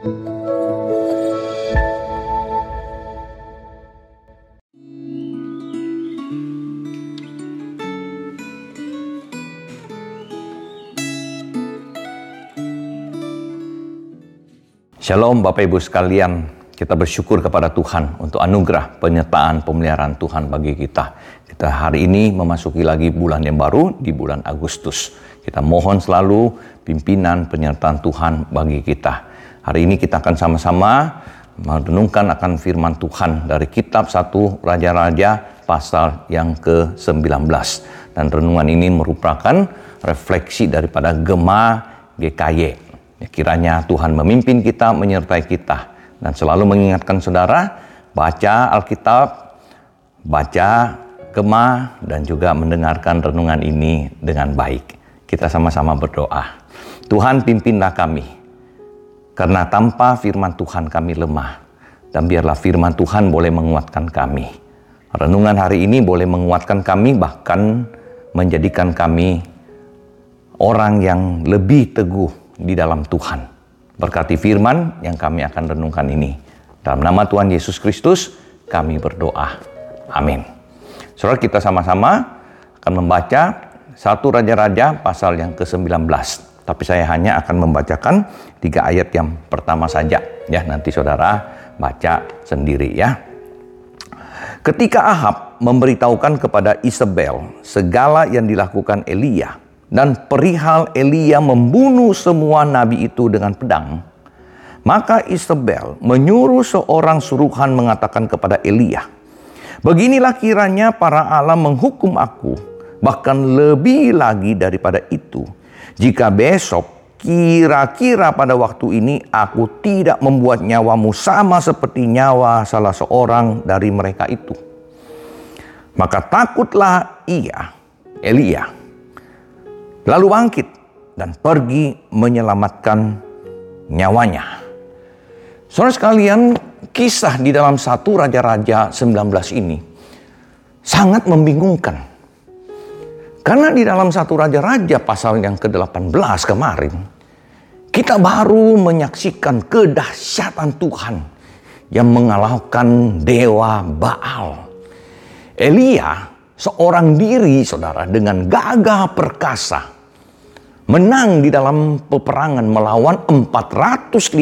Shalom Bapak Ibu sekalian, kita bersyukur kepada Tuhan untuk anugerah penyertaan pemeliharaan Tuhan bagi kita. Kita hari ini memasuki lagi bulan yang baru di bulan Agustus. Kita mohon selalu pimpinan penyertaan Tuhan bagi kita. Hari ini kita akan sama-sama merenungkan akan firman Tuhan dari kitab 1 Raja-Raja pasal yang ke-19. Dan renungan ini merupakan refleksi daripada Gema GKY Ya, kiranya Tuhan memimpin kita, menyertai kita. Dan selalu mengingatkan saudara, baca Alkitab, baca Gema, dan juga mendengarkan renungan ini dengan baik. Kita sama-sama berdoa. Tuhan pimpinlah kami, karena tanpa firman Tuhan kami lemah. Dan biarlah firman Tuhan boleh menguatkan kami. Renungan hari ini boleh menguatkan kami, bahkan menjadikan kami orang yang lebih teguh di dalam Tuhan. Berkati firman yang kami akan renungkan ini. Dalam nama Tuhan Yesus Kristus, kami berdoa. Amin. Saudara kita sama-sama akan membaca satu Raja-Raja pasal yang ke-19. Tapi saya hanya akan membacakan tiga ayat yang pertama saja. Ya, nanti saudara baca sendiri ya. Ketika Ahab memberitahukan kepada Isabel segala yang dilakukan Elia, dan perihal Elia membunuh semua nabi itu dengan pedang, maka Isabel menyuruh seorang suruhan mengatakan kepada Elia, Beginilah kiranya para alam menghukum aku, bahkan lebih lagi daripada itu. Jika besok kira-kira pada waktu ini aku tidak membuat nyawamu sama seperti nyawa salah seorang dari mereka itu. Maka takutlah ia, Elia, lalu bangkit dan pergi menyelamatkan nyawanya. Saudara sekalian, kisah di dalam satu Raja-Raja 19 ini sangat membingungkan. Karena di dalam satu Raja-Raja pasal yang ke-18 kemarin, kita baru menyaksikan kedahsyatan Tuhan yang mengalahkan dewa Baal. Elia seorang diri saudara dengan gagah perkasa menang di dalam peperangan melawan 450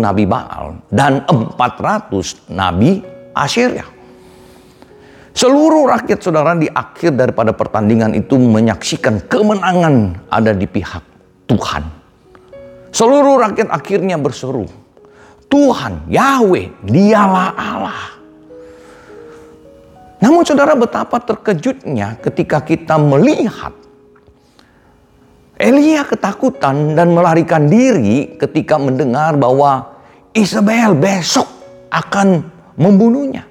nabi Baal dan 400 nabi Assyria. Seluruh rakyat saudara di akhir daripada pertandingan itu menyaksikan kemenangan ada di pihak Tuhan. Seluruh rakyat akhirnya berseru, Tuhan, Yahweh, dialah Allah. Namun saudara betapa terkejutnya ketika kita melihat Elia ketakutan dan melarikan diri ketika mendengar bahwa Isabel besok akan membunuhnya.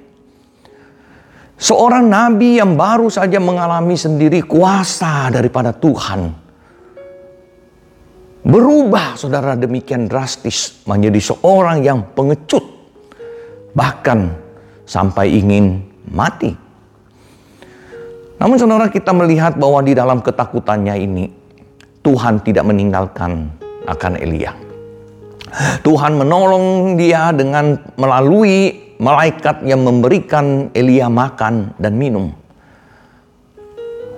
Seorang nabi yang baru saja mengalami sendiri kuasa daripada Tuhan. Berubah saudara demikian drastis menjadi seorang yang pengecut. Bahkan sampai ingin mati. Namun saudara kita melihat bahwa di dalam ketakutannya ini Tuhan tidak meninggalkan akan Elia. Tuhan menolong dia dengan melalui malaikat yang memberikan Elia makan dan minum.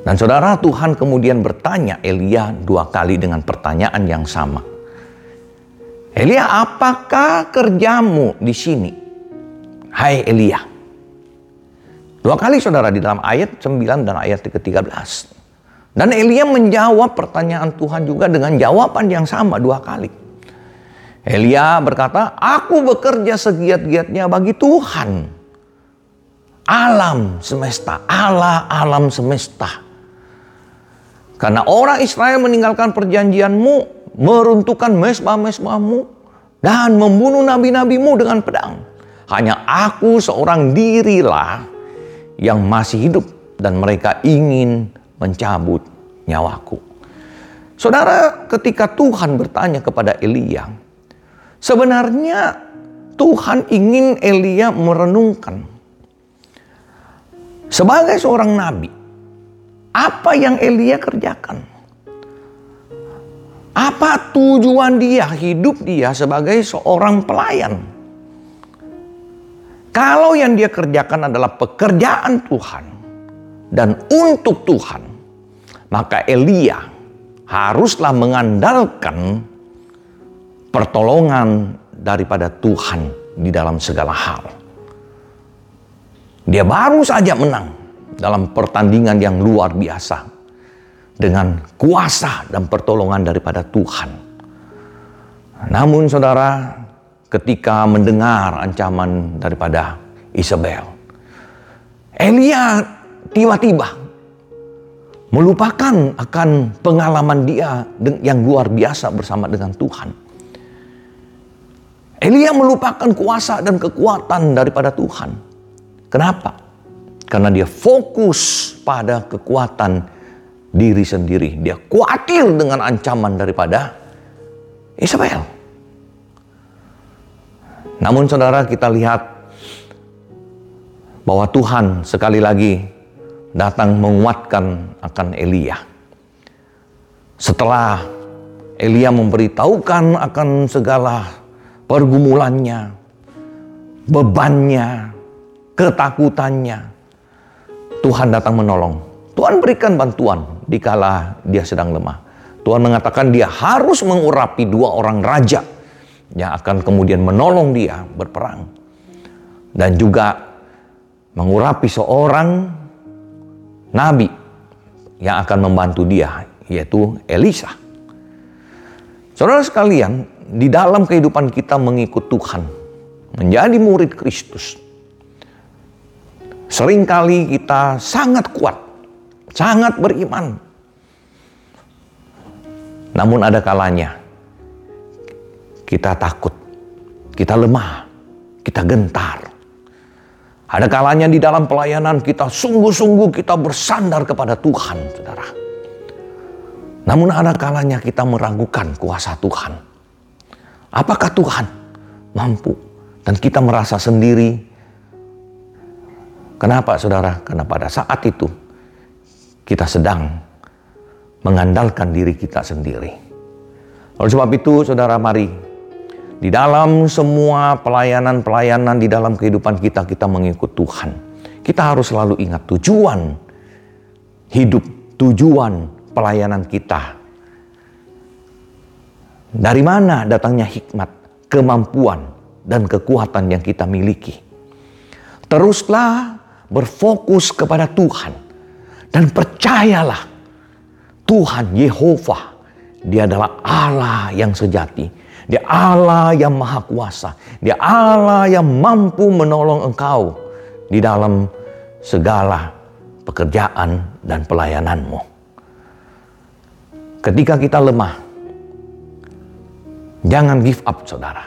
Dan saudara Tuhan kemudian bertanya Elia dua kali dengan pertanyaan yang sama. Elia, apakah kerjamu di sini? Hai Elia. Dua kali saudara di dalam ayat 9 dan ayat ke-13. Dan Elia menjawab pertanyaan Tuhan juga dengan jawaban yang sama dua kali. Elia berkata, aku bekerja segiat-giatnya bagi Tuhan. Alam semesta, Allah alam semesta. Karena orang Israel meninggalkan perjanjianmu, meruntuhkan mesbah-mesbahmu, dan membunuh nabi-nabimu dengan pedang. Hanya aku seorang dirilah yang masih hidup dan mereka ingin mencabut nyawaku. Saudara, ketika Tuhan bertanya kepada Elia, sebenarnya Tuhan ingin Elia merenungkan sebagai seorang nabi, apa yang Elia kerjakan? Apa tujuan dia, hidup dia sebagai seorang pelayan? Kalau yang dia kerjakan adalah pekerjaan Tuhan dan untuk Tuhan, maka Elia haruslah mengandalkan pertolongan daripada Tuhan di dalam segala hal. Dia baru saja menang dalam pertandingan yang luar biasa dengan kuasa dan pertolongan daripada Tuhan. Namun saudara, ketika mendengar ancaman daripada Isabel, Elia tiba-tiba melupakan akan pengalaman dia yang luar biasa bersama dengan Tuhan. Elia melupakan kuasa dan kekuatan daripada Tuhan. Kenapa? Karena dia fokus pada kekuatan diri sendiri. Dia khawatir dengan ancaman daripada Isabel. Namun saudara kita lihat bahwa Tuhan sekali lagi datang menguatkan akan Elia. Setelah Elia memberitahukan akan segala pergumulannya, bebannya, ketakutannya, Tuhan datang menolong. Tuhan berikan bantuan dikala dia sedang lemah. Tuhan mengatakan dia harus mengurapi dua orang raja yang akan kemudian menolong dia berperang. Dan juga mengurapi seorang nabi yang akan membantu dia, yaitu Elisa. Saudara sekalian, di dalam kehidupan kita mengikut Tuhan, menjadi murid Kristus, sering kali kita sangat kuat, sangat beriman. Namun ada kalanya kita takut, kita lemah, kita gentar. Ada kalanya di dalam pelayanan kita sungguh-sungguh kita bersandar kepada Tuhan, saudara. Namun ada kalanya kita meragukan kuasa Tuhan. Apakah Tuhan mampu? Dan kita merasa sendiri. Kenapa saudara? Karena pada saat itu kita sedang mengandalkan diri kita sendiri. Oleh sebab itu saudara mari di dalam semua pelayanan-pelayanan di dalam kehidupan kita, kita mengikut Tuhan. Kita harus selalu ingat tujuan hidup, tujuan pelayanan kita. Dari mana datangnya hikmat, kemampuan, dan kekuatan yang kita miliki. Teruslah berfokus kepada Tuhan. Dan percayalah Tuhan Yehova, dia adalah Allah yang sejati dia Allah yang maha kuasa. Dia Allah yang mampu menolong engkau di dalam segala pekerjaan dan pelayananmu. Ketika kita lemah, jangan give up saudara.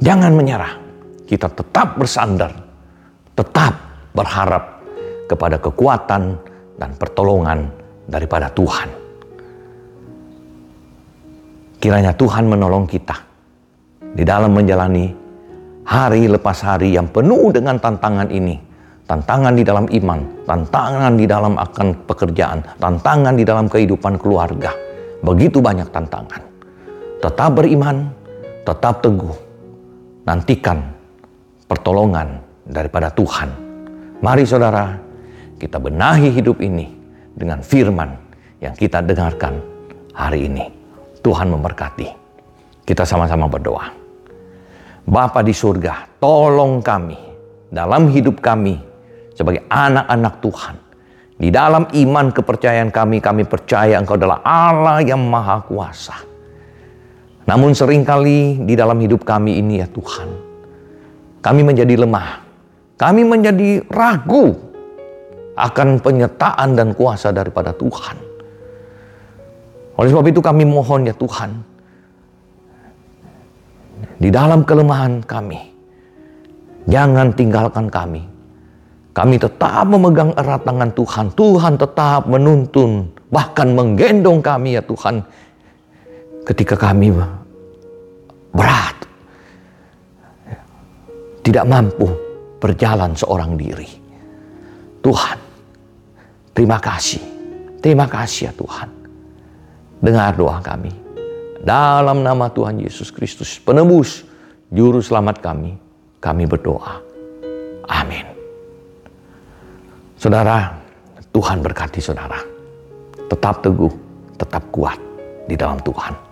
Jangan menyerah. Kita tetap bersandar, tetap berharap kepada kekuatan dan pertolongan daripada Tuhan. Kiranya Tuhan menolong kita di dalam menjalani hari lepas hari yang penuh dengan tantangan ini. Tantangan di dalam iman, tantangan di dalam akan pekerjaan, tantangan di dalam kehidupan keluarga. Begitu banyak tantangan. Tetap beriman, tetap teguh. Nantikan pertolongan daripada Tuhan. Mari saudara, kita benahi hidup ini dengan firman yang kita dengarkan hari ini. Tuhan memberkati. Kita sama-sama berdoa. Bapa di surga, tolong kami dalam hidup kami sebagai anak-anak Tuhan. Di dalam iman kepercayaan kami, kami percaya Engkau adalah Allah yang maha kuasa. Namun sering kali di dalam hidup kami ini ya Tuhan, kami menjadi lemah. Kami menjadi ragu akan penyertaan dan kuasa daripada Tuhan. Oleh sebab itu kami mohon ya Tuhan, di dalam kelemahan kami, jangan tinggalkan kami. Kami tetap memegang erat tangan Tuhan. Tuhan tetap menuntun, bahkan menggendong kami ya Tuhan. Ketika kami berat, tidak mampu berjalan seorang diri. Tuhan, terima kasih. Terima kasih ya Tuhan. Dengar doa kami. Dalam nama Tuhan Yesus Kristus, penebus, juru selamat kami, kami berdoa. Amin. Saudara, Tuhan berkati saudara. Tetap teguh, tetap kuat di dalam Tuhan.